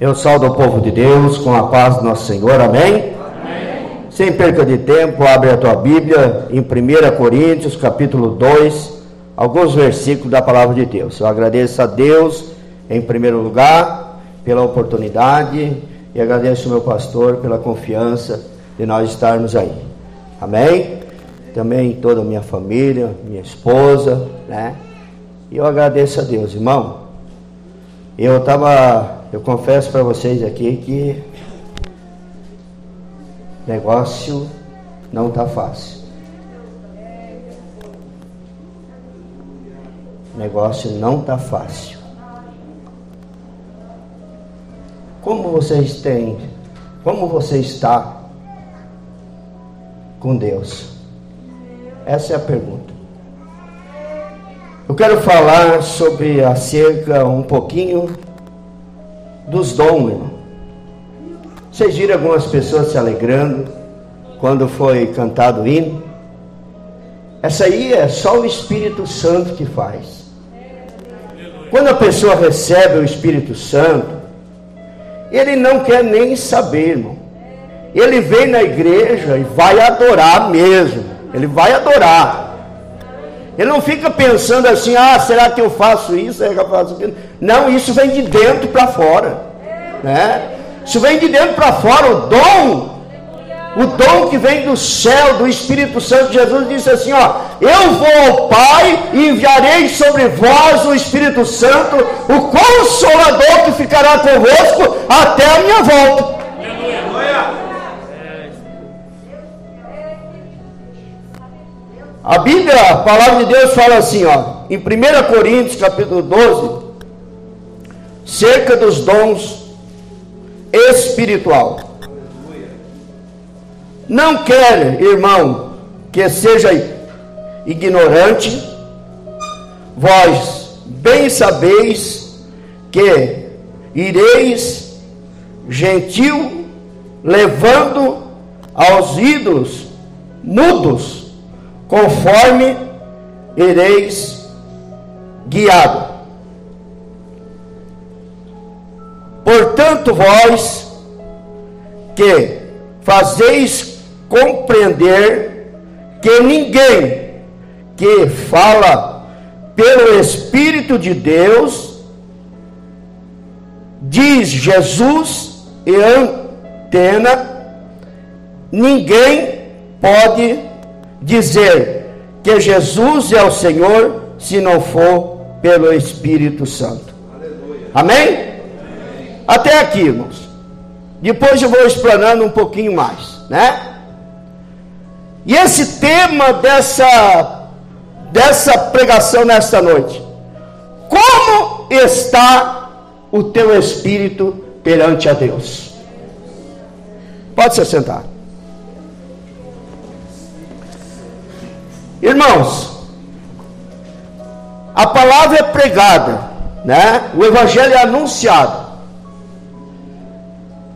Eu saldo o povo de Deus com a paz do nosso Senhor, amém? amém? Sem perca de tempo, abre a tua Bíblia em 1 Coríntios, capítulo 2, alguns versículos da palavra de Deus. Eu agradeço a Deus, em primeiro lugar, pela oportunidade e agradeço ao meu pastor pela confiança de nós estarmos aí. Amém? Também toda a minha família, minha esposa, né? E eu agradeço a Deus, irmão. Eu estava eu confesso para vocês aqui que negócio não está fácil. Negócio não está fácil. Como vocês têm, como você está com Deus? Essa é a pergunta. Eu quero falar sobre acerca um pouquinho dos dons, irmão. Vocês viram algumas pessoas se alegrando quando foi cantado o hino? Essa aí é só o Espírito Santo que faz. Quando a pessoa recebe o Espírito Santo, ele não quer nem saber, irmão. Ele vem na igreja e vai adorar mesmo. Ele vai adorar. Ele não fica pensando assim, ah, será que eu faço isso? Será que eu faço aquilo? Não, isso vem de dentro para fora. Né? Isso vem de dentro para fora, o dom. O dom que vem do céu, do Espírito Santo, Jesus disse assim: ó, eu vou ao Pai e enviarei sobre vós o Espírito Santo, o consolador que ficará convosco até a minha volta. A Bíblia, a palavra de Deus fala assim, ó, em 1 Coríntios capítulo 12, cerca dos dons espiritual. Não quer, irmão, que seja ignorante, vós bem sabeis que ireis gentil levando aos ídolos mudos conforme ireis guiado. Portanto, vós que fazeis compreender que ninguém que fala pelo Espírito de Deus diz Jesus e antena, ninguém pode dizer que Jesus é o Senhor se não for pelo Espírito Santo. Amém? Amém? Até aqui, irmãos. Depois eu vou explanando um pouquinho mais, né? E esse tema dessa dessa pregação nesta noite. Como está o teu espírito perante a Deus? Pode se sentar. Irmãos, a palavra é pregada, né? O evangelho é anunciado.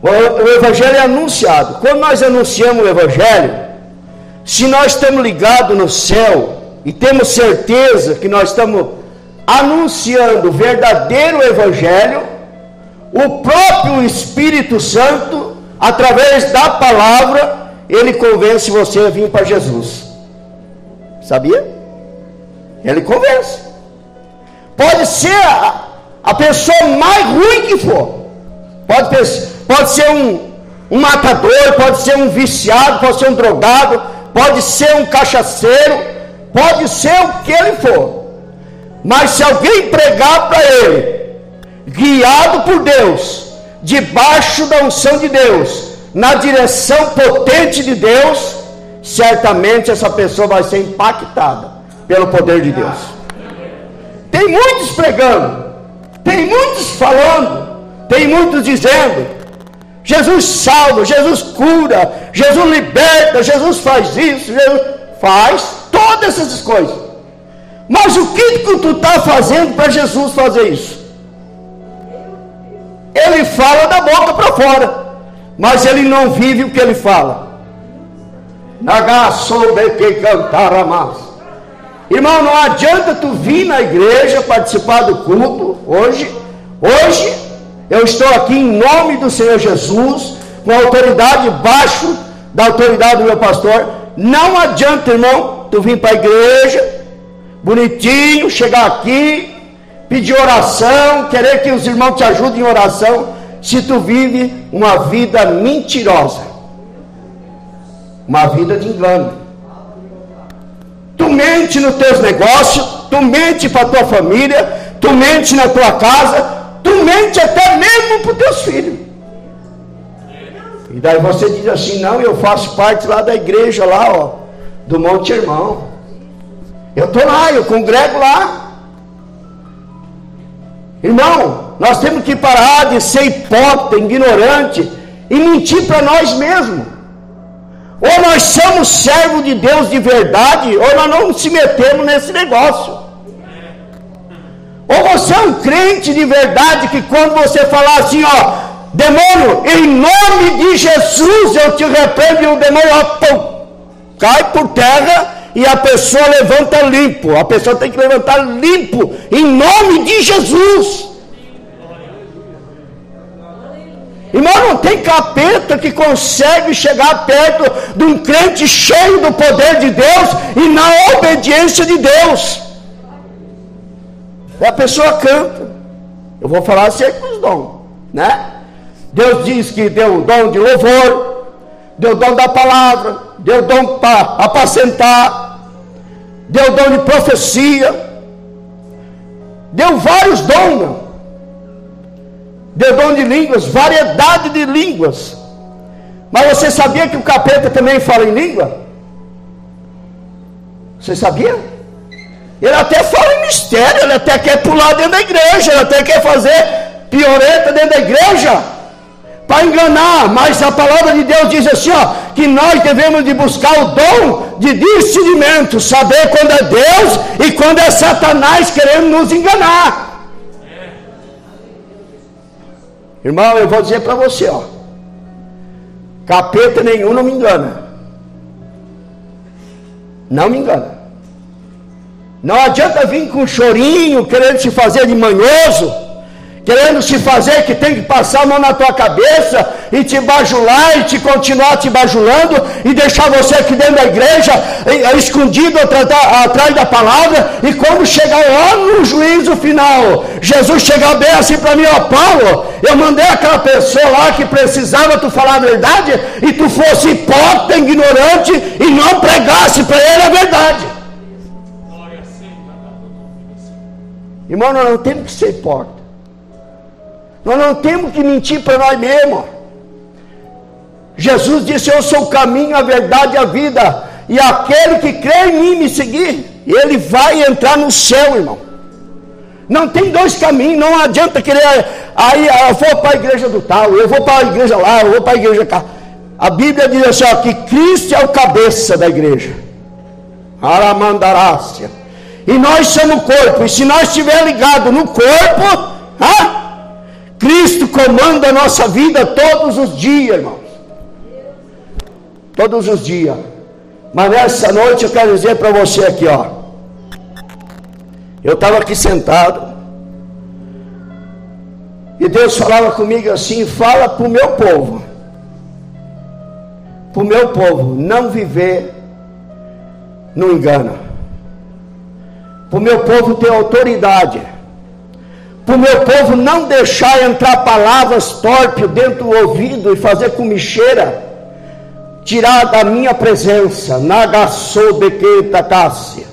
O, o evangelho é anunciado. Quando nós anunciamos o evangelho, se nós estamos ligados no céu e temos certeza que nós estamos anunciando o verdadeiro evangelho, o próprio Espírito Santo, através da palavra, ele convence você a vir para Jesus. Sabia? Ele convence. Pode ser a, a pessoa mais ruim que for. Pode, pode ser um, um matador, pode ser um viciado, pode ser um drogado, pode ser um cachaceiro, pode ser o que ele for. Mas se alguém pregar para ele, guiado por Deus, debaixo da unção de Deus, na direção potente de Deus, certamente essa pessoa vai ser impactada pelo poder de Deus. Tem muitos pregando, tem muitos falando, tem muitos dizendo: Jesus salva, Jesus cura, Jesus liberta, Jesus faz isso, Jesus faz todas essas coisas. Mas o que, que tu está fazendo para Jesus fazer isso? Ele fala da boca para fora, mas ele não vive o que ele fala. Cantar mais. Irmão, não adianta tu vir na igreja participar do culto hoje. Hoje Eu estou aqui em nome do Senhor Jesus, com autoridade baixo da autoridade do meu pastor. Não adianta, irmão, tu vir para a igreja, bonitinho, chegar aqui, pedir oração, querer que os irmãos te ajudem em oração, se tu vive uma vida mentirosa, uma vida de engano. Tu mente nos teus negócios, tu mente para tua família, tu mente na tua casa, tu mente até mesmo para os teus filhos. E daí você diz assim: não, eu faço parte lá da igreja, lá, ó, do Monte Irmão. Eu estou lá, eu congrego lá. Irmão, nós temos que parar de ser hipócrita, ignorante e mentir para nós mesmos. Ou nós somos servos de Deus de verdade, ou nós não se metemos nesse negócio. Ou você é um crente de verdade que quando você falar assim, ó, demônio, em nome de Jesus eu te repreendo, e o demônio ó, pum, cai por terra e a pessoa levanta limpo. A pessoa tem que levantar limpo em nome de Jesus. Irmão, não tem capeta que consegue chegar perto de um crente cheio do poder de Deus e na obediência de Deus. E a pessoa canta. Eu vou falar assim com os dons, né? Deus diz que deu o dom de louvor, deu o dom da palavra, deu o dom para apacentar, deu o dom de profecia, deu vários dons. Deu dom de línguas, variedade de línguas. Mas você sabia que o capeta também fala em língua? Você sabia? Ele até fala em mistério, ele até quer pular dentro da igreja, ele até quer fazer pioreta dentro da igreja para enganar, mas a palavra de Deus diz assim, ó, que nós devemos de buscar o dom de discernimento, saber quando é Deus e quando é Satanás querendo nos enganar. Irmão, eu vou dizer para você, ó, capeta nenhum não me engana. Não me engana. Não adianta vir com chorinho, querendo se fazer de manhoso querendo se fazer que tem que passar a mão na tua cabeça e te bajular e te continuar te bajulando e deixar você aqui dentro da igreja escondido atrás da palavra e quando chegar lá no juízo final, Jesus chegar bem assim para mim, ó Paulo, eu mandei aquela pessoa lá que precisava tu falar a verdade e tu fosse hipócrita, ignorante e não pregasse para ele a verdade. Irmão, nós não temos que ser hipócrita. Nós não temos que mentir para nós mesmos. Jesus disse: Eu sou o caminho, a verdade e a vida. E aquele que crê em mim me seguir, ele vai entrar no céu, irmão. Não tem dois caminhos, não adianta querer. Aí eu vou para a igreja do tal, eu vou para a igreja lá, eu vou para a igreja cá. A Bíblia diz assim: ó, que Cristo é o cabeça da igreja. Aramandarácia. E nós somos o corpo. E se nós estiver ligado no corpo, ah, Cristo comanda a nossa vida todos os dias, irmãos. Todos os dias. Mas nessa noite eu quero dizer para você aqui, ó. Eu estava aqui sentado. E Deus falava comigo assim: fala para o meu povo. Para o meu povo não viver no engano. Para o meu povo ter autoridade para o meu povo não deixar entrar palavras torpes dentro do ouvido e fazer comicheira, tirar da minha presença, nagasobequeta cássia.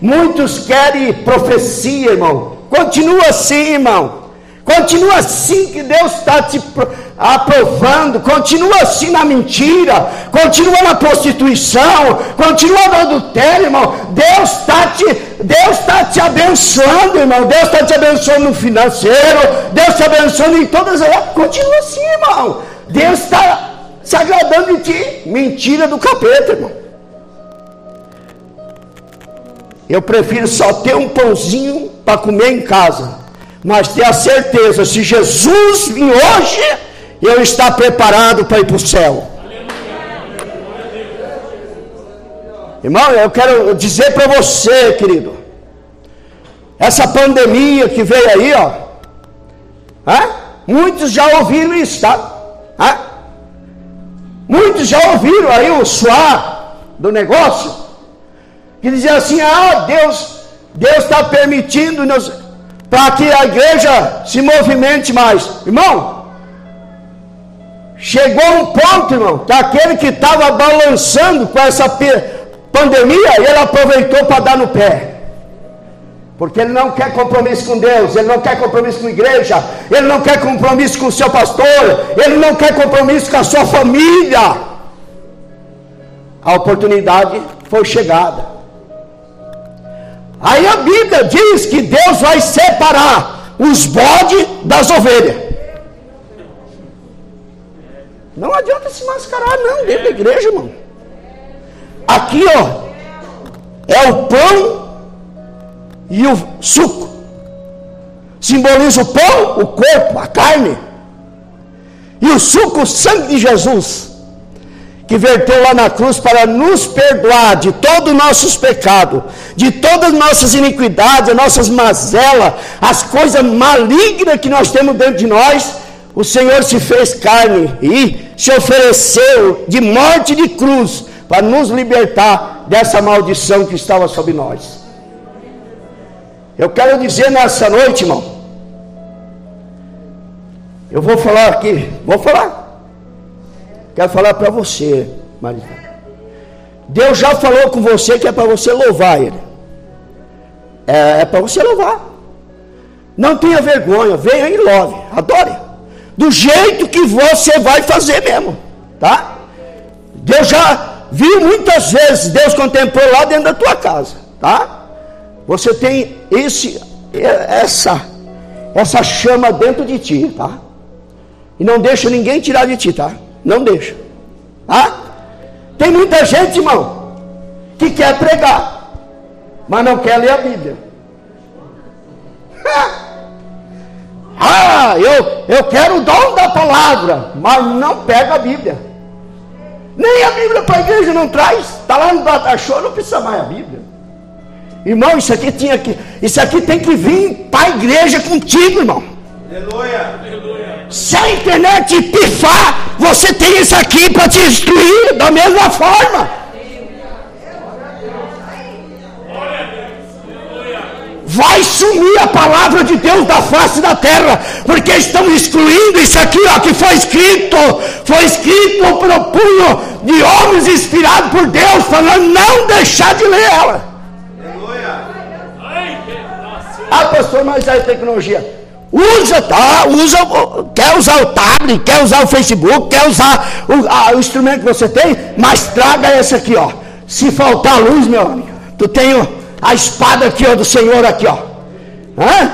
Muitos querem profecia, irmão. Continua assim, irmão. Continua assim que Deus está te aprovando, continua assim na mentira, continua na prostituição, continua no adultério, irmão. Deus está te, Deus está te abençoando, irmão. Deus está te abençoando no financeiro, Deus te abençoando em todas as. Continua assim, irmão. Deus está se agradando de ti. Mentira do capeta, irmão. Eu prefiro só ter um pãozinho para comer em casa, mas ter a certeza, se Jesus vir hoje, eu estar preparado para ir para o céu. Irmão, eu quero dizer para você, querido, essa pandemia que veio aí, ó, Muitos já ouviram isso, tá? Ah? Muitos já ouviram aí o suar do negócio, que dizia assim: ah, Deus, Deus está permitindo nos para que a igreja se movimente mais. Irmão, chegou um ponto, irmão, que aquele que estava balançando com essa pandemia, ele aproveitou para dar no pé. Porque ele não quer compromisso com Deus, ele não quer compromisso com a igreja, ele não quer compromisso com o seu pastor, ele não quer compromisso com a sua família. A oportunidade foi chegada. Aí a Bíblia diz que Deus vai separar os bodes das ovelhas. Não adianta se mascarar, não, dentro da igreja, irmão. Aqui, ó, é o pão e o suco. Simboliza o pão, o corpo, a carne. E o suco, o sangue de Jesus que verteu lá na cruz para nos perdoar de todos os nossos pecados, de todas as nossas iniquidades, as nossas mazelas, as coisas malignas que nós temos dentro de nós, o Senhor se fez carne e se ofereceu de morte de cruz para nos libertar dessa maldição que estava sobre nós. Eu quero dizer nessa noite, irmão, eu vou falar aqui, vou falar. Quero falar para você, Marisa. Deus já falou com você que é para você louvar Ele. É, é para você louvar. Não tenha vergonha, venha e louve, adore. Do jeito que você vai fazer mesmo, tá? Deus já viu muitas vezes, Deus contemplou lá dentro da tua casa, tá? Você tem esse, essa, essa chama dentro de ti, tá? E não deixa ninguém tirar de ti, tá? Não deixa. Ah? Tem muita gente, irmão, que quer pregar, mas não quer ler a Bíblia. Ah, eu, eu quero o dom da palavra, mas não pega a Bíblia. Nem a Bíblia para a igreja não traz. Está lá no Batachô, não precisa mais a Bíblia. Irmão, isso aqui tinha que, isso aqui tem que vir para a igreja contigo, irmão. Aleluia. Se a internet pifar, você tem isso aqui para te instruir da mesma forma. Vai sumir a palavra de Deus da face da terra, porque estão excluindo isso aqui, ó, que foi escrito, foi escrito pelo punho de homens inspirados por Deus, falando não deixar de ler ela. Ah, pastor, mas a tecnologia. Usa, tá? Usa, quer usar o tablet, quer usar o Facebook, quer usar o, a, o instrumento que você tem, mas traga esse aqui, ó. Se faltar luz, meu amigo, tu tem a espada aqui, ó, do Senhor aqui, ó. Hã?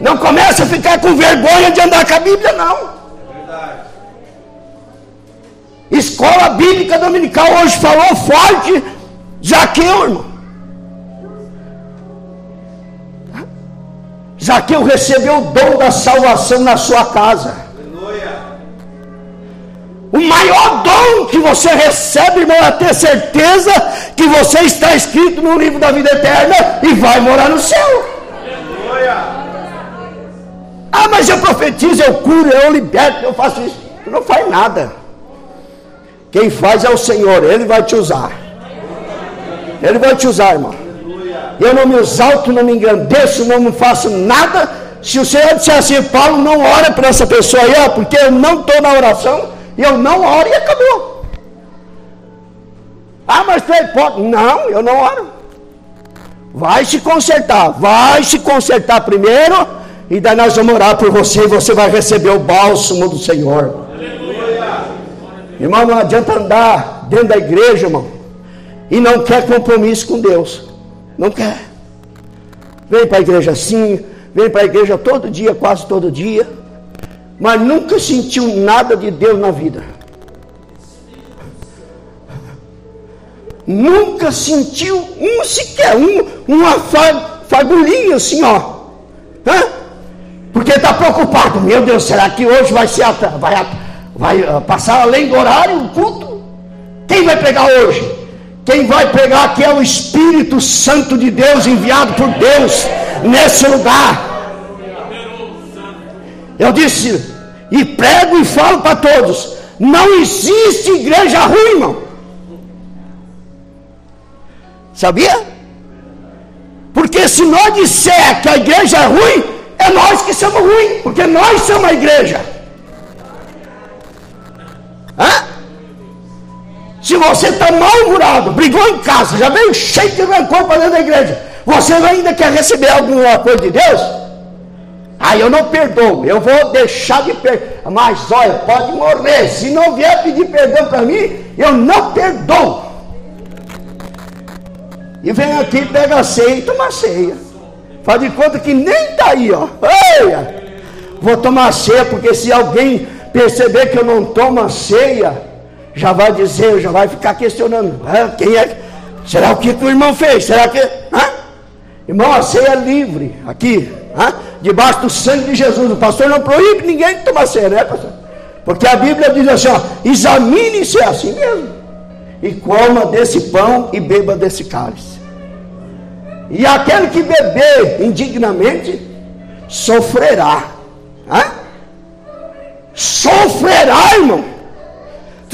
Não começa a ficar com vergonha de andar com a Bíblia, não. Escola Bíblica Dominical hoje falou forte, Zaqueu, irmão. Zaqueu recebeu o dom da salvação na sua casa. O maior dom que você recebe, irmão, é ter certeza que você está escrito no livro da vida eterna e vai morar no céu. Ah, mas eu profetizo, eu curo, eu liberto, eu faço isso. Tu não faz nada. Quem faz é o Senhor, Ele vai te usar. Ele vai te usar, irmão eu não me exalto, não me engrandeço, não faço nada. Se o Senhor disser assim, Paulo, não ora para essa pessoa aí, ó, porque eu não estou na oração, eu não oro e acabou. Ah, mas tu é hipócrita. Não, eu não oro. Vai se consertar, vai se consertar primeiro, e daí nós vamos orar por você, e você vai receber o bálsamo do Senhor. Aleluia. Irmão, não adianta andar dentro da igreja, irmão, e não quer compromisso com Deus. Não quer. Vem para a igreja assim, vem para a igreja todo dia, quase todo dia, mas nunca sentiu nada de Deus na vida. Nunca sentiu um sequer, um, uma fagulhinha assim, ó. Hã? Porque está preocupado. Meu Deus, será que hoje vai ser vai, vai uh, passar além do horário o culto? Quem vai pegar hoje? Quem vai pegar aqui é o Espírito Santo de Deus, enviado por Deus nesse lugar. Eu disse, e prego e falo para todos: não existe igreja ruim, irmão. Sabia? Porque se nós disser que a igreja é ruim, é nós que somos ruins, porque nós somos a igreja. Hã? Se você está mal-humorado, brigou em casa, já veio cheio de rancor para dentro da igreja, você ainda quer receber alguma coisa de Deus? Aí eu não perdoo, eu vou deixar de perdoar. Mas olha, pode morrer. Se não vier pedir perdão para mim, eu não perdoo. E vem aqui, pega a ceia e toma a ceia. Faz de conta que nem está aí, ó. Eia! Vou tomar ceia, porque se alguém perceber que eu não tomo a ceia, já vai dizer, já vai ficar questionando. Ah, quem é? Será o que, que o irmão fez? Será que. Ah? Irmão, a ceia é livre, aqui, ah? debaixo do sangue de Jesus. O pastor não proíbe ninguém de tomar ceia, né, pastor? Porque a Bíblia diz assim: ó, examine se é assim mesmo, e coma desse pão e beba desse cálice. E aquele que beber indignamente sofrerá. Ah? Sofrerá, irmão.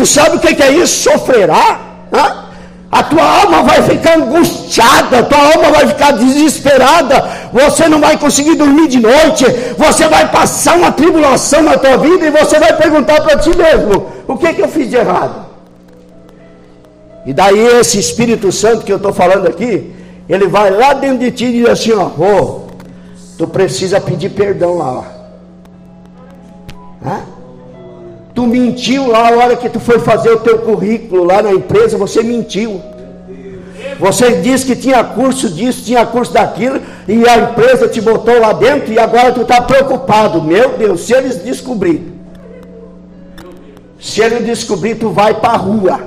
Tu sabe o que é isso? Sofrerá. Hã? A tua alma vai ficar angustiada, a tua alma vai ficar desesperada, você não vai conseguir dormir de noite, você vai passar uma tribulação na tua vida e você vai perguntar para ti mesmo: o que, que eu fiz de errado? E daí esse Espírito Santo que eu estou falando aqui, ele vai lá dentro de ti e diz assim: ó, oh, tu precisa pedir perdão lá. Hã? Tu mentiu lá a hora que tu foi fazer o teu currículo lá na empresa, você mentiu. Você disse que tinha curso disso, tinha curso daquilo, e a empresa te botou lá dentro e agora tu está preocupado. Meu Deus, se eles descobrirem, se eles descobrir, tu vai para a rua.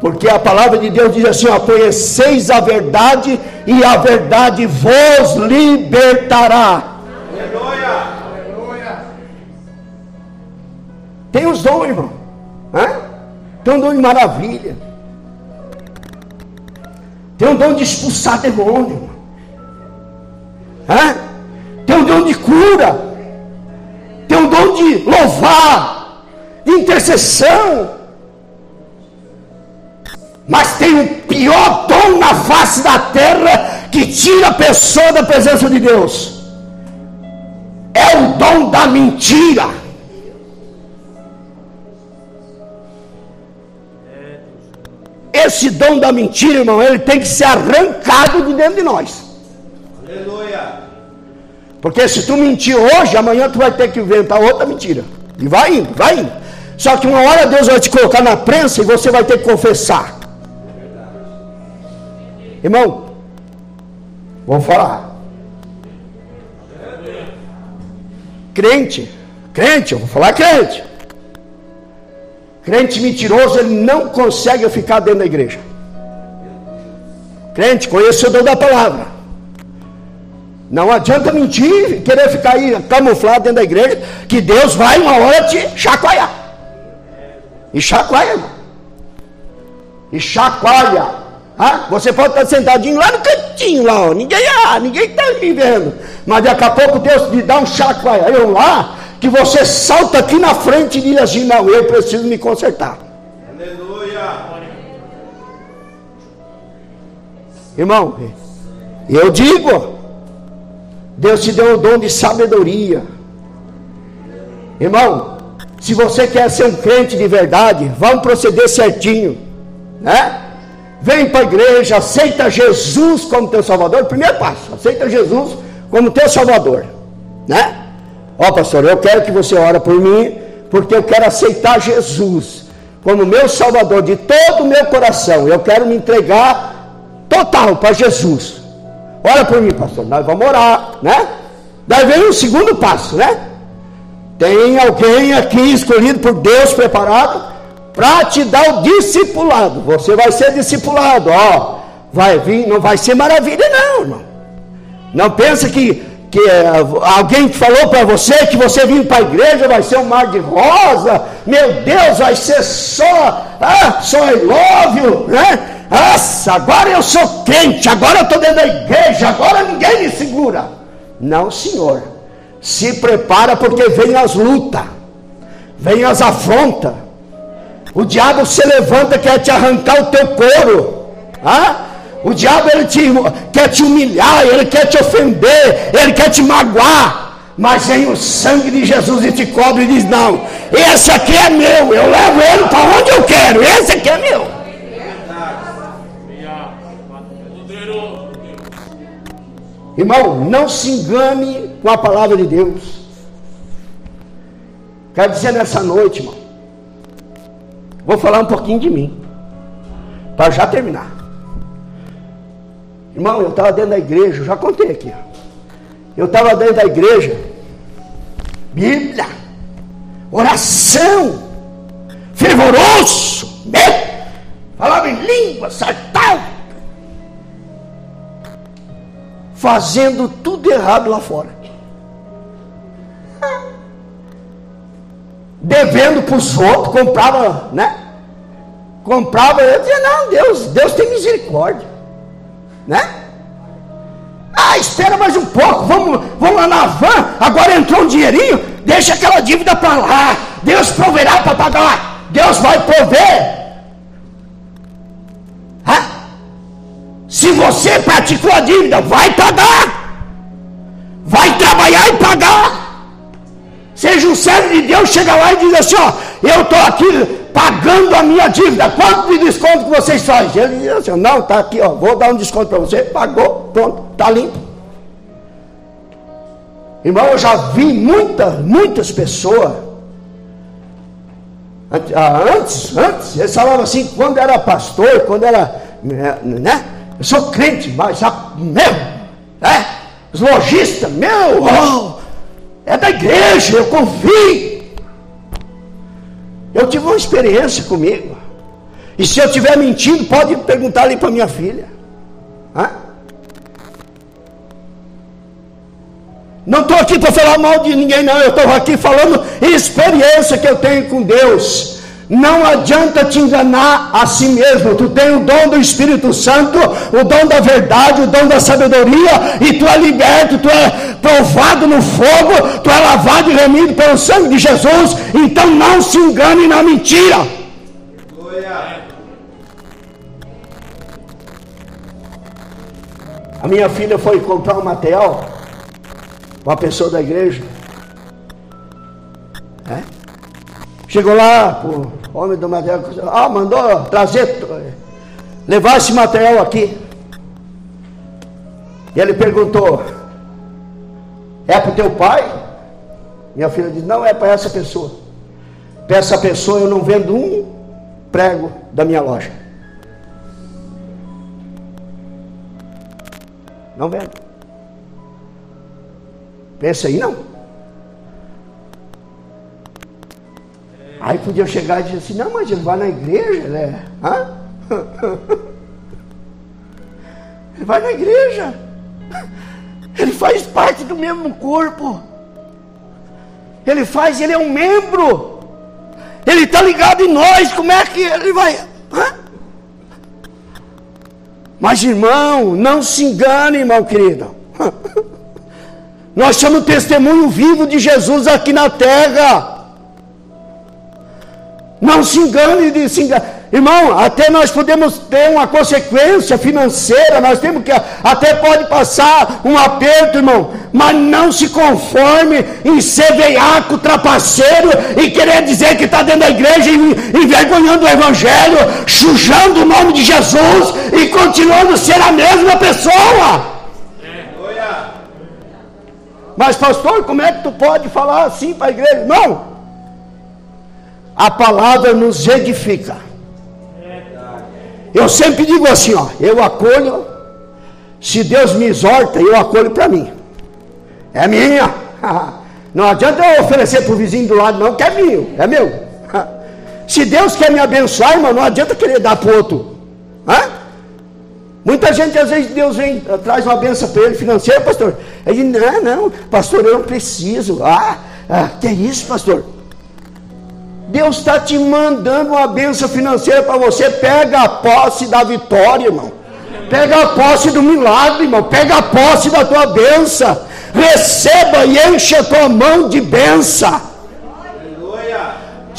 Porque a palavra de Deus diz assim: ó, conheceis a verdade, e a verdade vos libertará. Tem os dons, irmão. Hã? Tem um dom de maravilha. Tem um dom de expulsar demônio. Irmão. Hã? Tem um dom de cura. Tem um dom de louvar, de intercessão. Mas tem o pior dom na face da terra que tira a pessoa da presença de Deus. É o dom da mentira. Esse dom da mentira, irmão, ele tem que ser arrancado de dentro de nós. Aleluia. Porque se tu mentir hoje, amanhã tu vai ter que inventar outra mentira. E vai indo, vai indo. Só que uma hora Deus vai te colocar na prensa e você vai ter que confessar. Irmão, vamos falar. Crente, crente, eu vou falar crente. Crente mentiroso, ele não consegue ficar dentro da igreja. Crente, conhecedor da palavra. Não adianta mentir e querer ficar aí camuflado dentro da igreja, que Deus vai uma hora te chacoalhar. E chacoalha, irmão. E chacoalha. Ah, você pode estar sentadinho lá no cantinho, lá, ó. Ninguém, ah, ninguém está me vendo. Mas daqui a pouco Deus te dá um chacoalhão lá, que você salta aqui na frente e diz assim: não, eu preciso me consertar. Aleluia. Irmão, eu digo, Deus te deu o dom de sabedoria. Irmão, se você quer ser um crente de verdade, vamos proceder certinho, né? Vem para a igreja, aceita Jesus como teu Salvador. Primeiro passo, aceita Jesus como teu Salvador, né? Ó oh, pastor, eu quero que você ore por mim, porque eu quero aceitar Jesus como meu Salvador de todo o meu coração. Eu quero me entregar total para Jesus. Ora por mim, pastor. Nós vamos orar, né? Daí vem o segundo passo, né? Tem alguém aqui escolhido por Deus, preparado, para te dar o discipulado. Você vai ser discipulado, ó. Vai vir, não vai ser maravilha, não, irmão. Não pensa que que é, alguém falou para você que você vindo para a igreja vai ser um mar de rosa, meu Deus, vai ser só, ah, só you, né? Nossa, agora eu sou quente, agora eu estou dentro da igreja, agora ninguém me segura. Não, senhor. Se prepara porque vem as lutas, vem as afrontas. O diabo se levanta, quer te arrancar o teu couro. Ah? O diabo ele te, quer te humilhar, ele quer te ofender, ele quer te magoar. Mas vem o sangue de Jesus e te cobre e diz: Não, esse aqui é meu, eu levo ele para onde eu quero, esse aqui é meu. Irmão, não se engane com a palavra de Deus. Quero dizer nessa noite, irmão. Vou falar um pouquinho de mim. Para já terminar. Irmão, eu estava dentro da igreja, eu já contei aqui. Eu estava dentro da igreja. Bíblia, oração, fervoroso, medo, falava em língua, saltava fazendo tudo errado lá fora. Devendo para os outros, comprava, né? Comprava, eu dizia, não, Deus, Deus tem misericórdia. Né? Ah, espera mais um pouco, vamos, vamos lá na van, agora entrou um dinheirinho, deixa aquela dívida para lá, Deus proverá para pagar, Deus vai prover. Se você praticou a dívida, vai pagar. Vai trabalhar e pagar. Seja um servo de Deus, chega lá e diz assim: ó, eu estou aqui pagando a minha dívida. Quanto de desconto que vocês fazem? Ele diz assim: não, está aqui, ó, vou dar um desconto para você. Pagou, pronto, está limpo. Irmão, eu já vi muitas, muitas pessoas. Ah, antes, antes, eles falavam assim, quando era pastor, quando era, né? Eu sou crente, mas a, meu, é, os lojistas, meu, oh, é da igreja, eu confio. Eu tive uma experiência comigo. E se eu estiver mentindo, pode perguntar ali para minha filha. Hã? Não estou aqui para falar mal de ninguém, não. Eu estou aqui falando experiência que eu tenho com Deus. Não adianta te enganar a si mesmo. Tu tem o dom do Espírito Santo, o dom da verdade, o dom da sabedoria, e tu é liberto, tu é provado no fogo, tu é lavado e remido pelo sangue de Jesus. Então não se engane na mentira. A minha filha foi comprar um material, uma pessoa da igreja. É? Chegou lá, pô, homem do material, ah, mandou trazer, levar esse material aqui. E ele perguntou: É para o teu pai? Minha filha disse: Não, é para essa pessoa. Para essa pessoa eu não vendo um prego da minha loja. Não vendo. Pensa aí, não. Aí podia chegar e dizer assim, não, mas ele vai na igreja, né? Hã? Ele vai na igreja. Ele faz parte do mesmo corpo. Ele faz, ele é um membro. Ele está ligado em nós. Como é que ele vai? Hã? Mas irmão, não se engane, irmão querido. Nós somos testemunho vivo de Jesus aqui na terra. Não se engane de se engane. Irmão, até nós podemos ter uma consequência financeira, nós temos que, até pode passar um aperto, irmão, mas não se conforme em ser veiaco, trapaceiro e querer dizer que está dentro da igreja envergonhando o Evangelho, sujando o nome de Jesus e continuando a ser a mesma pessoa. Mas, pastor, como é que tu pode falar assim para a igreja? Não, a palavra nos edifica. Eu sempre digo assim, ó, eu acolho, se Deus me exorta, eu acolho para mim. É minha. Não adianta eu oferecer para o vizinho do lado, não, que é meu, é meu. Se Deus quer me abençoar, irmão, não adianta querer dar para o outro. Hã? Muita gente, às vezes, Deus vem, traz uma benção para ele financeira, pastor. Ele diz, não, não, pastor, eu não preciso. Ah, ah que é isso, pastor? Deus está te mandando uma bênção financeira para você. Pega a posse da vitória, irmão. Pega a posse do milagre, irmão. Pega a posse da tua bênção. receba e enche a tua mão de benção.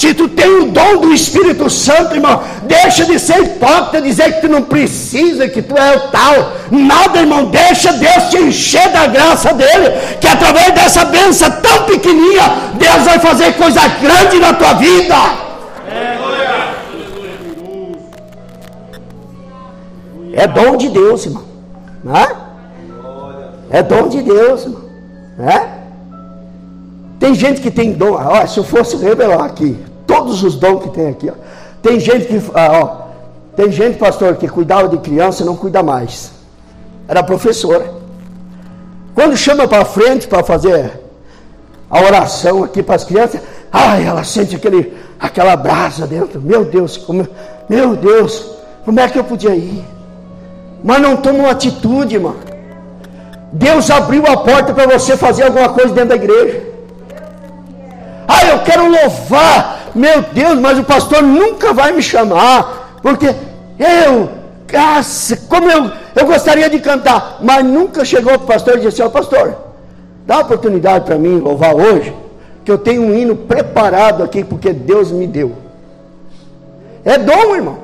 Se tu tem o dom do Espírito Santo, irmão, deixa de ser hipócrita, dizer que tu não precisa, que tu é o tal. Nada, irmão, deixa Deus te encher da graça dele, que através dessa benção tão pequenininha, Deus vai fazer coisa grande na tua vida. É dom de Deus, irmão. Né? É dom de Deus, irmão. É? Tem gente que tem dom. Olha, se eu fosse revelar aqui, todos os dons que tem aqui. Ó. Tem gente que, ah, ó, tem gente, pastor, que cuidava de criança e não cuida mais. Era professora. Quando chama para frente para fazer a oração aqui para as crianças, ai, ela sente aquele, aquela brasa dentro. Meu Deus, como, meu Deus, como é que eu podia ir? Mas não toma uma atitude, irmão. Deus abriu a porta para você fazer alguma coisa dentro da igreja. Ah, eu quero louvar meu Deus, mas o pastor nunca vai me chamar, porque eu, caça, como eu, eu gostaria de cantar, mas nunca chegou para o pastor e disse: Ó, oh, pastor, dá oportunidade para mim louvar hoje, que eu tenho um hino preparado aqui, porque Deus me deu. É dom, irmão.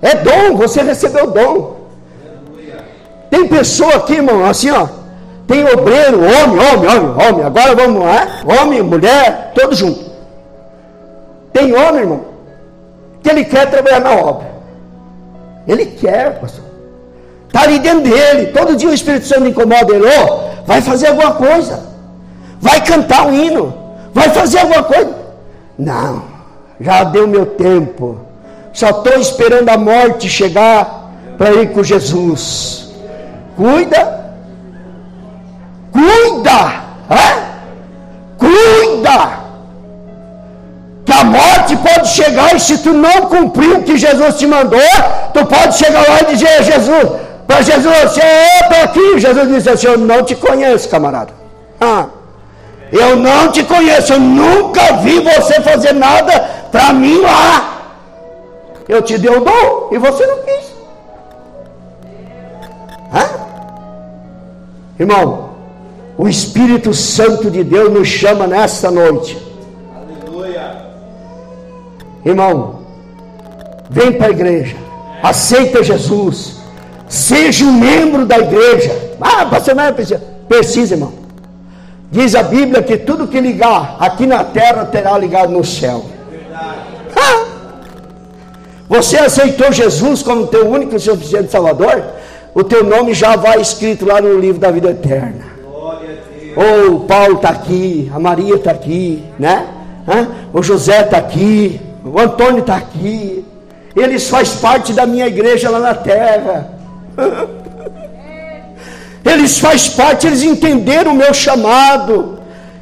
É dom, você recebeu dom. Tem pessoa aqui, irmão, assim, ó. Tem obreiro, homem, homem, homem, homem. Agora vamos lá, homem, mulher, todos juntos. Tem homem, irmão, que ele quer trabalhar na obra. Ele quer, pastor. Está ali dentro dele. Todo dia o Espírito Santo incomoda ele. Oh, vai fazer alguma coisa. Vai cantar um hino. Vai fazer alguma coisa. Não, já deu meu tempo. Só estou esperando a morte chegar para ir com Jesus. Cuida. Cuida. Hã? Cuida morte pode chegar e se tu não cumprir o que Jesus te mandou, tu pode chegar lá e dizer a Jesus, para Jesus, você é aqui. Jesus disse assim, eu não te conheço, camarada. Ah, eu não te conheço, eu nunca vi você fazer nada para mim lá. Eu te dei o dom e você não quis. Hã? Irmão, o Espírito Santo de Deus nos chama nesta noite Irmão, vem para a igreja, aceita Jesus, seja um membro da igreja. Ah, pastor, não é precisa. Precisa, irmão. Diz a Bíblia que tudo que ligar aqui na terra terá ligado no céu. Ah, você aceitou Jesus como teu único e suficiente Salvador? O teu nome já vai escrito lá no livro da vida eterna. Ou oh, Paulo está aqui, a Maria está aqui, né? O José está aqui, o Antônio está aqui. Eles fazem parte da minha igreja lá na terra. Eles fazem parte, eles entenderam o meu chamado.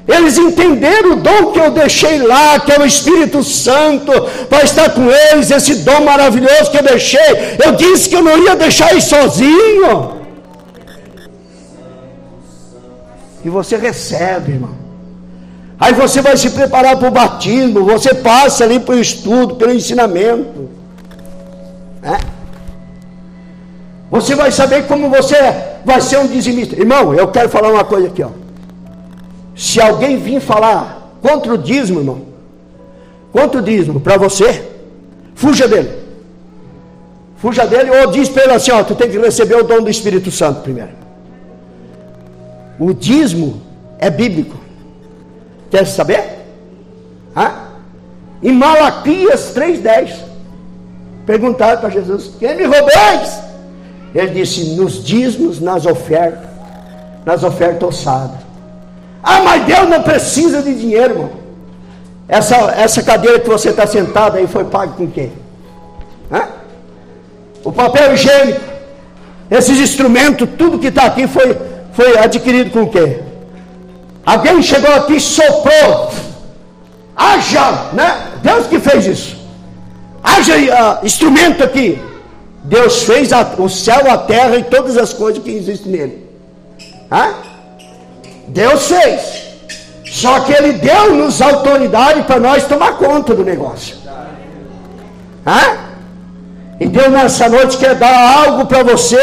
Eles entenderam o dom que eu deixei lá, que é o Espírito Santo, para estar com eles, esse dom maravilhoso que eu deixei. Eu disse que eu não ia deixar eles sozinho. E você recebe, irmão. Aí você vai se preparar para o batismo, você passa ali pelo estudo, pelo ensinamento. É? Você vai saber como você vai ser um dizimista. Irmão, eu quero falar uma coisa aqui, ó. Se alguém vir falar contra o dízimo, irmão, contra o dízimo para você, fuja dele. Fuja dele ou diz para ele assim, ó, tu tem que receber o dom do Espírito Santo primeiro. O dízimo é bíblico. Quer saber? Hã? Em Malaquias 3,10 perguntaram para Jesus: Quem me roubais? Ele disse: Nos dízimos, nas ofertas, nas ofertas ossadas. Ah, mas Deus não precisa de dinheiro, irmão. Essa, essa cadeira que você está sentado aí foi paga com quem? Hã? O papel higiênico, esses instrumentos, tudo que está aqui foi, foi adquirido com quem? Alguém chegou aqui e soprou. Haja, né? Deus que fez isso. Haja uh, instrumento aqui. Deus fez a, o céu, a terra e todas as coisas que existem nele. Hã? Deus fez. Só que Ele deu-nos autoridade para nós tomar conta do negócio. Hã? E Deus nessa noite quer dar algo para você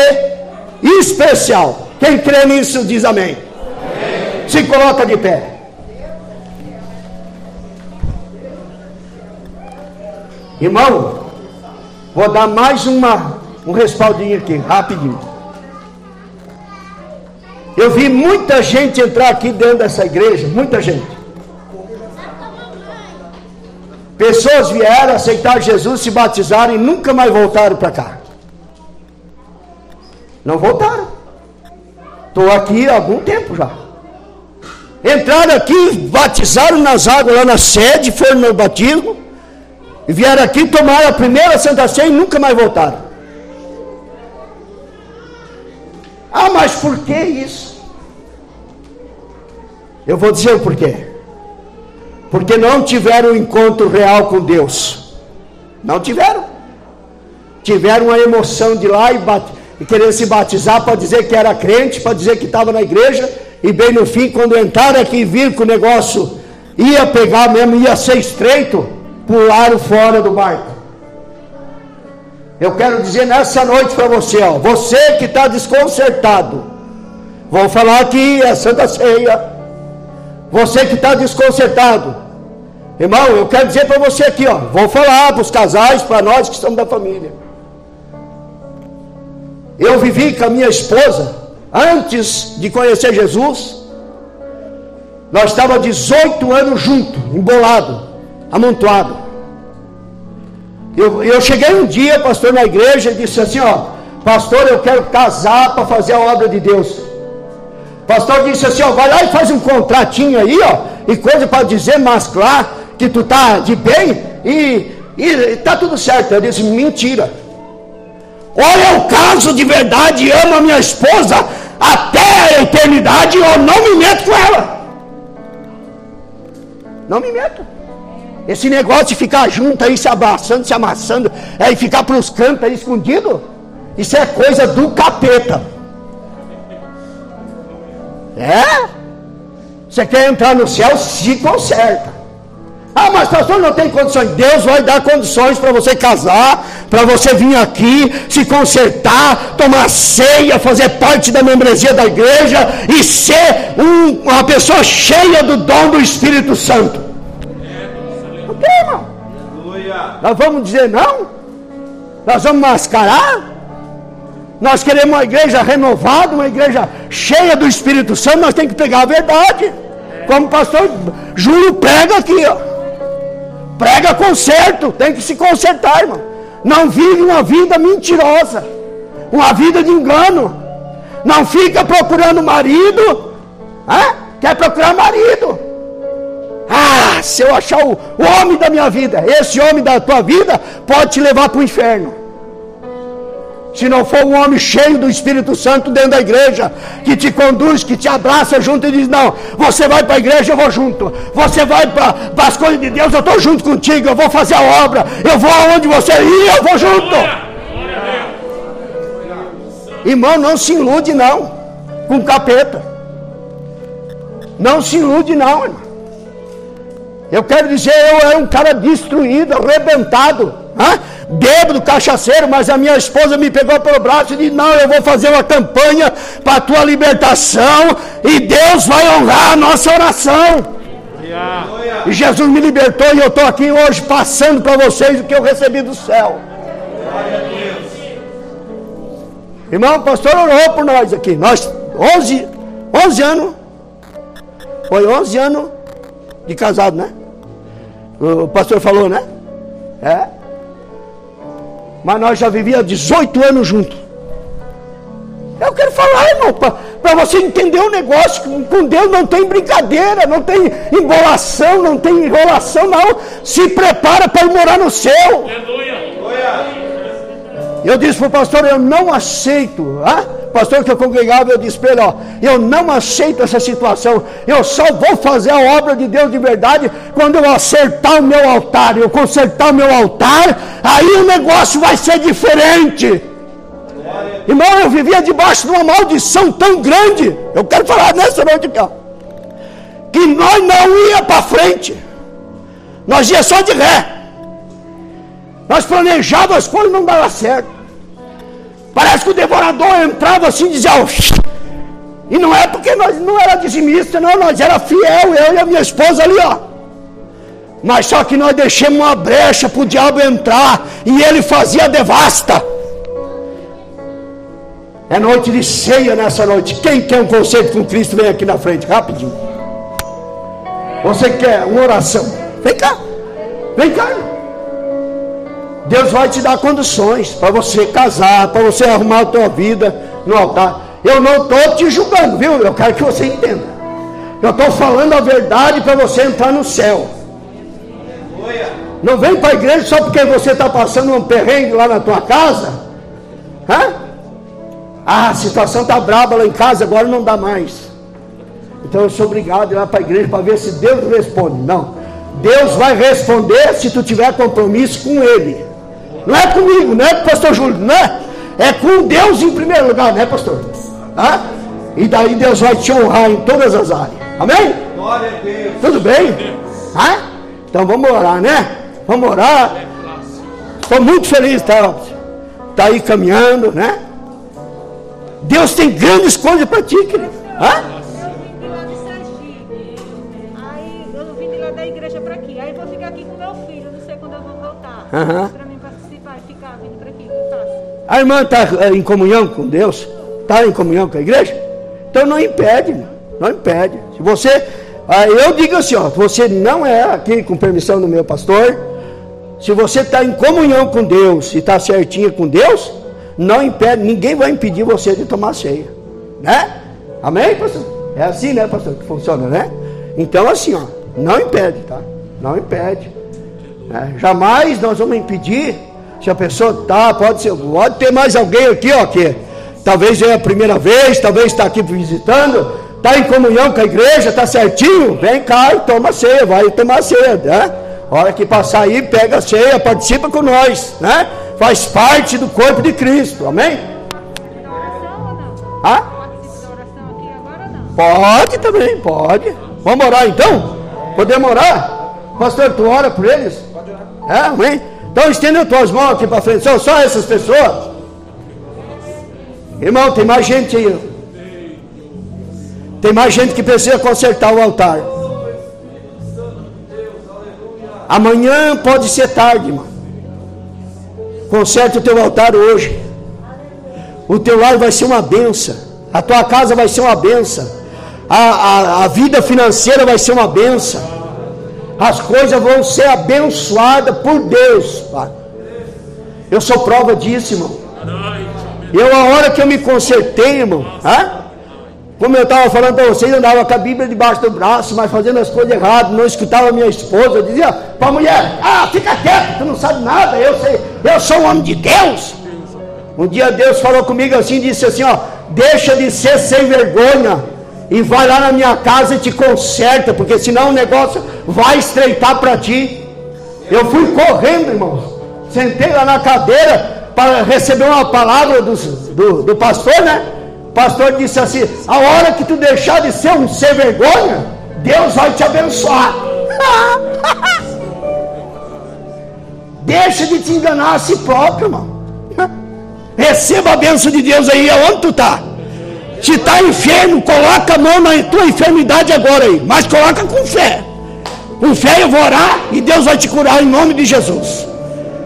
especial. Quem crê nisso diz amém. Se coloca de pé. Irmão, vou dar mais uma, um respaldinho aqui, rapidinho. Eu vi muita gente entrar aqui dentro dessa igreja, muita gente. Pessoas vieram aceitar Jesus, se batizaram e nunca mais voltaram para cá. Não voltaram. Estou aqui há algum tempo já. Entraram aqui, batizaram nas águas lá na sede, foram no batismo, e vieram aqui, tomaram a primeira Santa Ceia e nunca mais voltaram. Ah, mas por que isso? Eu vou dizer o porquê. Porque não tiveram um encontro real com Deus. Não tiveram. Tiveram uma emoção de lá e, e querer se batizar para dizer que era crente, para dizer que estava na igreja, e bem no fim, quando entraram aqui e viram que o negócio ia pegar mesmo, ia ser estreito, pularam fora do barco. Eu quero dizer nessa noite para você, ó, você que está desconcertado, vou falar aqui a Santa Ceia. Você que está desconcertado, irmão, eu quero dizer para você aqui, ó, vou falar para os casais, para nós que estamos da família. Eu vivi com a minha esposa antes de conhecer Jesus. Nós estávamos 18 anos juntos, embolado amontoado. Eu, eu cheguei um dia, pastor, na igreja e disse assim: Ó, pastor, eu quero casar para fazer a obra de Deus. Pastor disse assim: Ó, vai lá e faz um contratinho aí, ó, e coisa para dizer, masclar que tu tá de bem e, e tá tudo certo. Eu disse: mentira. Olha o caso de verdade, amo a minha esposa até a eternidade, eu não me meto com ela. Não me meto. Esse negócio de ficar junto aí, se abraçando, se amassando, é, e ficar para os cantos aí escondido, isso é coisa do capeta. É? Você quer entrar no céu, se conserta. Ah, mas pastor não tem condições. Deus vai dar condições para você casar, para você vir aqui, se consertar, tomar ceia, fazer parte da membresia da igreja e ser um, uma pessoa cheia do dom do Espírito Santo quê, irmão? Nós vamos dizer não? Nós vamos mascarar? Nós queremos uma igreja renovada, uma igreja cheia do Espírito Santo, nós temos que pegar a verdade. Como o pastor Júlio prega aqui, ó. Prega conserto, tem que se consertar, irmão. Não vive uma vida mentirosa, uma vida de engano. Não fica procurando marido, quer procurar marido. Ah, se eu achar o homem da minha vida, esse homem da tua vida pode te levar para o inferno. Se não for um homem cheio do Espírito Santo dentro da igreja, que te conduz, que te abraça junto e diz: Não, você vai para a igreja, eu vou junto. Você vai para as coisas de Deus, eu estou junto contigo, eu vou fazer a obra, eu vou aonde você ir, eu vou junto. Irmão, não se ilude não com capeta. Não se ilude não, irmão. Eu quero dizer, eu era um cara destruído, arrebentado, hein? Bêbado, cachaceiro, mas a minha esposa me pegou pelo braço e disse: Não, eu vou fazer uma campanha para a tua libertação e Deus vai honrar a nossa oração. E Jesus me libertou e eu estou aqui hoje passando para vocês o que eu recebi do céu. Irmão, o pastor orou por nós aqui. Nós, 11, 11 anos, foi 11 anos de casado, né? O pastor falou, né? É. Mas nós já vivíamos 18 anos juntos. Eu quero falar, irmão, para você entender o negócio. Com Deus não tem brincadeira, não tem embolação, não tem enrolação, não. Se prepara para ir morar no céu. Aleluia. Eu disse para o pastor, eu não aceito. Ah? Pastor que eu congregava, eu disse para ele, ó, eu não aceito essa situação. Eu só vou fazer a obra de Deus de verdade quando eu acertar o meu altar. Eu consertar o meu altar, aí o negócio vai ser diferente. Irmão, eu vivia debaixo de uma maldição tão grande. Eu quero falar nessa noite aqui, ó, que nós não ia para frente. Nós ia só de ré. Nós planejávamos as coisas não dava certo. Parece que o devorador entrava assim e dizia: E não é porque nós não era dizimista, não, nós era fiel, eu e a minha esposa ali, ó. Mas só que nós deixamos uma brecha para o diabo entrar e ele fazia devasta. É noite de ceia nessa noite. Quem quer um conceito com Cristo, vem aqui na frente, rapidinho. Você quer uma oração? Vem cá. Vem cá. Deus vai te dar condições para você casar, para você arrumar a tua vida no altar. Eu não estou te julgando, viu? Eu quero que você entenda. Eu estou falando a verdade para você entrar no céu. Não vem para a igreja só porque você está passando um perrengue lá na tua casa. Hã? Ah, a situação está braba lá em casa, agora não dá mais. Então eu sou obrigado a ir lá para a igreja para ver se Deus responde. Não. Deus vai responder se tu tiver compromisso com Ele. Não é comigo, não é com o pastor Júlio, não é? É com Deus em primeiro lugar, né, pastor? Ah? E daí Deus vai te honrar em todas as áreas. Amém? Glória a Deus. Tudo bem? Ah? Então vamos orar, né? Vamos orar. Estou muito feliz, tá? Tá aí caminhando, né? Deus tem grandes coisas para ti, querido. Hã? Uhum. Para mim participar, A irmã está eh, em comunhão com Deus? Está em comunhão com a igreja? Então não impede, não impede. Se você, eu digo assim, ó, você não é aqui com permissão do meu pastor. Se você está em comunhão com Deus e está certinho com Deus, não impede, ninguém vai impedir você de tomar ceia, né? Amém, pastor? É assim, né, pastor, que funciona, né? Então assim, ó, não impede, tá? Não impede. É, jamais nós vamos impedir. Se a pessoa está, pode ser, pode ter mais alguém aqui, ó, que talvez é a primeira vez, talvez está aqui visitando, está em comunhão com a igreja, está certinho, vem cá e toma ceia, vai tomar ceia, né? hora que passar aí, pega a ceia, participa com nós, né? Faz parte do corpo de Cristo, amém? Ah? Pode também, pode. Vamos orar então? Podemos orar? Pastor, tu ora por eles? É, amém? Então estenda as tuas mãos aqui para frente. São só essas pessoas. Irmão, tem mais gente aí. Tem mais gente que precisa consertar o altar. Amanhã pode ser tarde, irmão. Conserta o teu altar hoje. O teu lar vai ser uma benção. A tua casa vai ser uma benção. A, a, a vida financeira vai ser uma benção as coisas vão ser abençoadas por Deus. Pai. Eu sou prova disso, irmão. Eu, a hora que eu me consertei, irmão, como eu estava falando para vocês, eu andava com a Bíblia debaixo do braço, mas fazendo as coisas erradas, não escutava minha esposa, eu dizia para a mulher: Ah, fica quieto, tu não sabe nada, eu sei, eu sou um homem de Deus. Um dia Deus falou comigo assim, disse assim: Ó, deixa de ser sem vergonha e vai lá na minha casa e te conserta, porque senão o negócio vai estreitar para ti. Eu fui correndo, irmãos, sentei lá na cadeira para receber uma palavra do, do, do pastor, né? O pastor disse assim: a hora que tu deixar de ser um sem vergonha, Deus vai te abençoar. Deixa de te enganar a si próprio, irmão. Receba a bênção de Deus aí, aonde tu está. Se está enfermo, coloca a mão na tua enfermidade agora aí. Mas coloca com fé. Com fé eu vou orar e Deus vai te curar em nome de Jesus.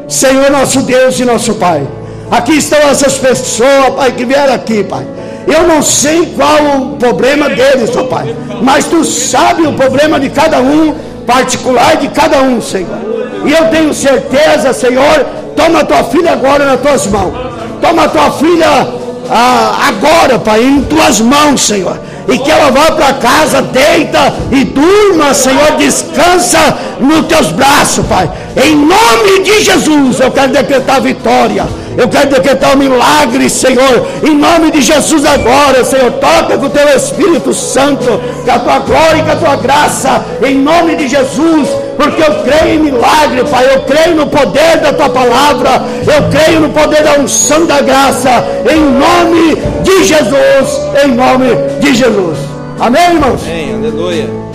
Senhor nosso Deus e nosso Pai. Aqui estão essas pessoas, Pai, que vieram aqui, Pai. Eu não sei qual o problema deles, ó Pai. Mas tu sabe o problema de cada um, particular de cada um, Senhor. E eu tenho certeza, Senhor, toma a tua filha agora nas tuas mãos. Toma a tua filha ah, agora, Pai, em tuas mãos, Senhor. E que ela vá para casa, deita e durma, Senhor, descansa nos teus braços, Pai. Em nome de Jesus, eu quero decretar vitória. Eu quero decretar um milagre, Senhor. Em nome de Jesus agora, Senhor. Toca com o teu Espírito Santo, com a tua glória e com a tua graça. Em nome de Jesus porque eu creio em milagre, Pai. Eu creio no poder da tua palavra. Eu creio no poder da unção da graça. Em nome de Jesus. Em nome de Jesus. Amém, irmãos? Amém, aleluia.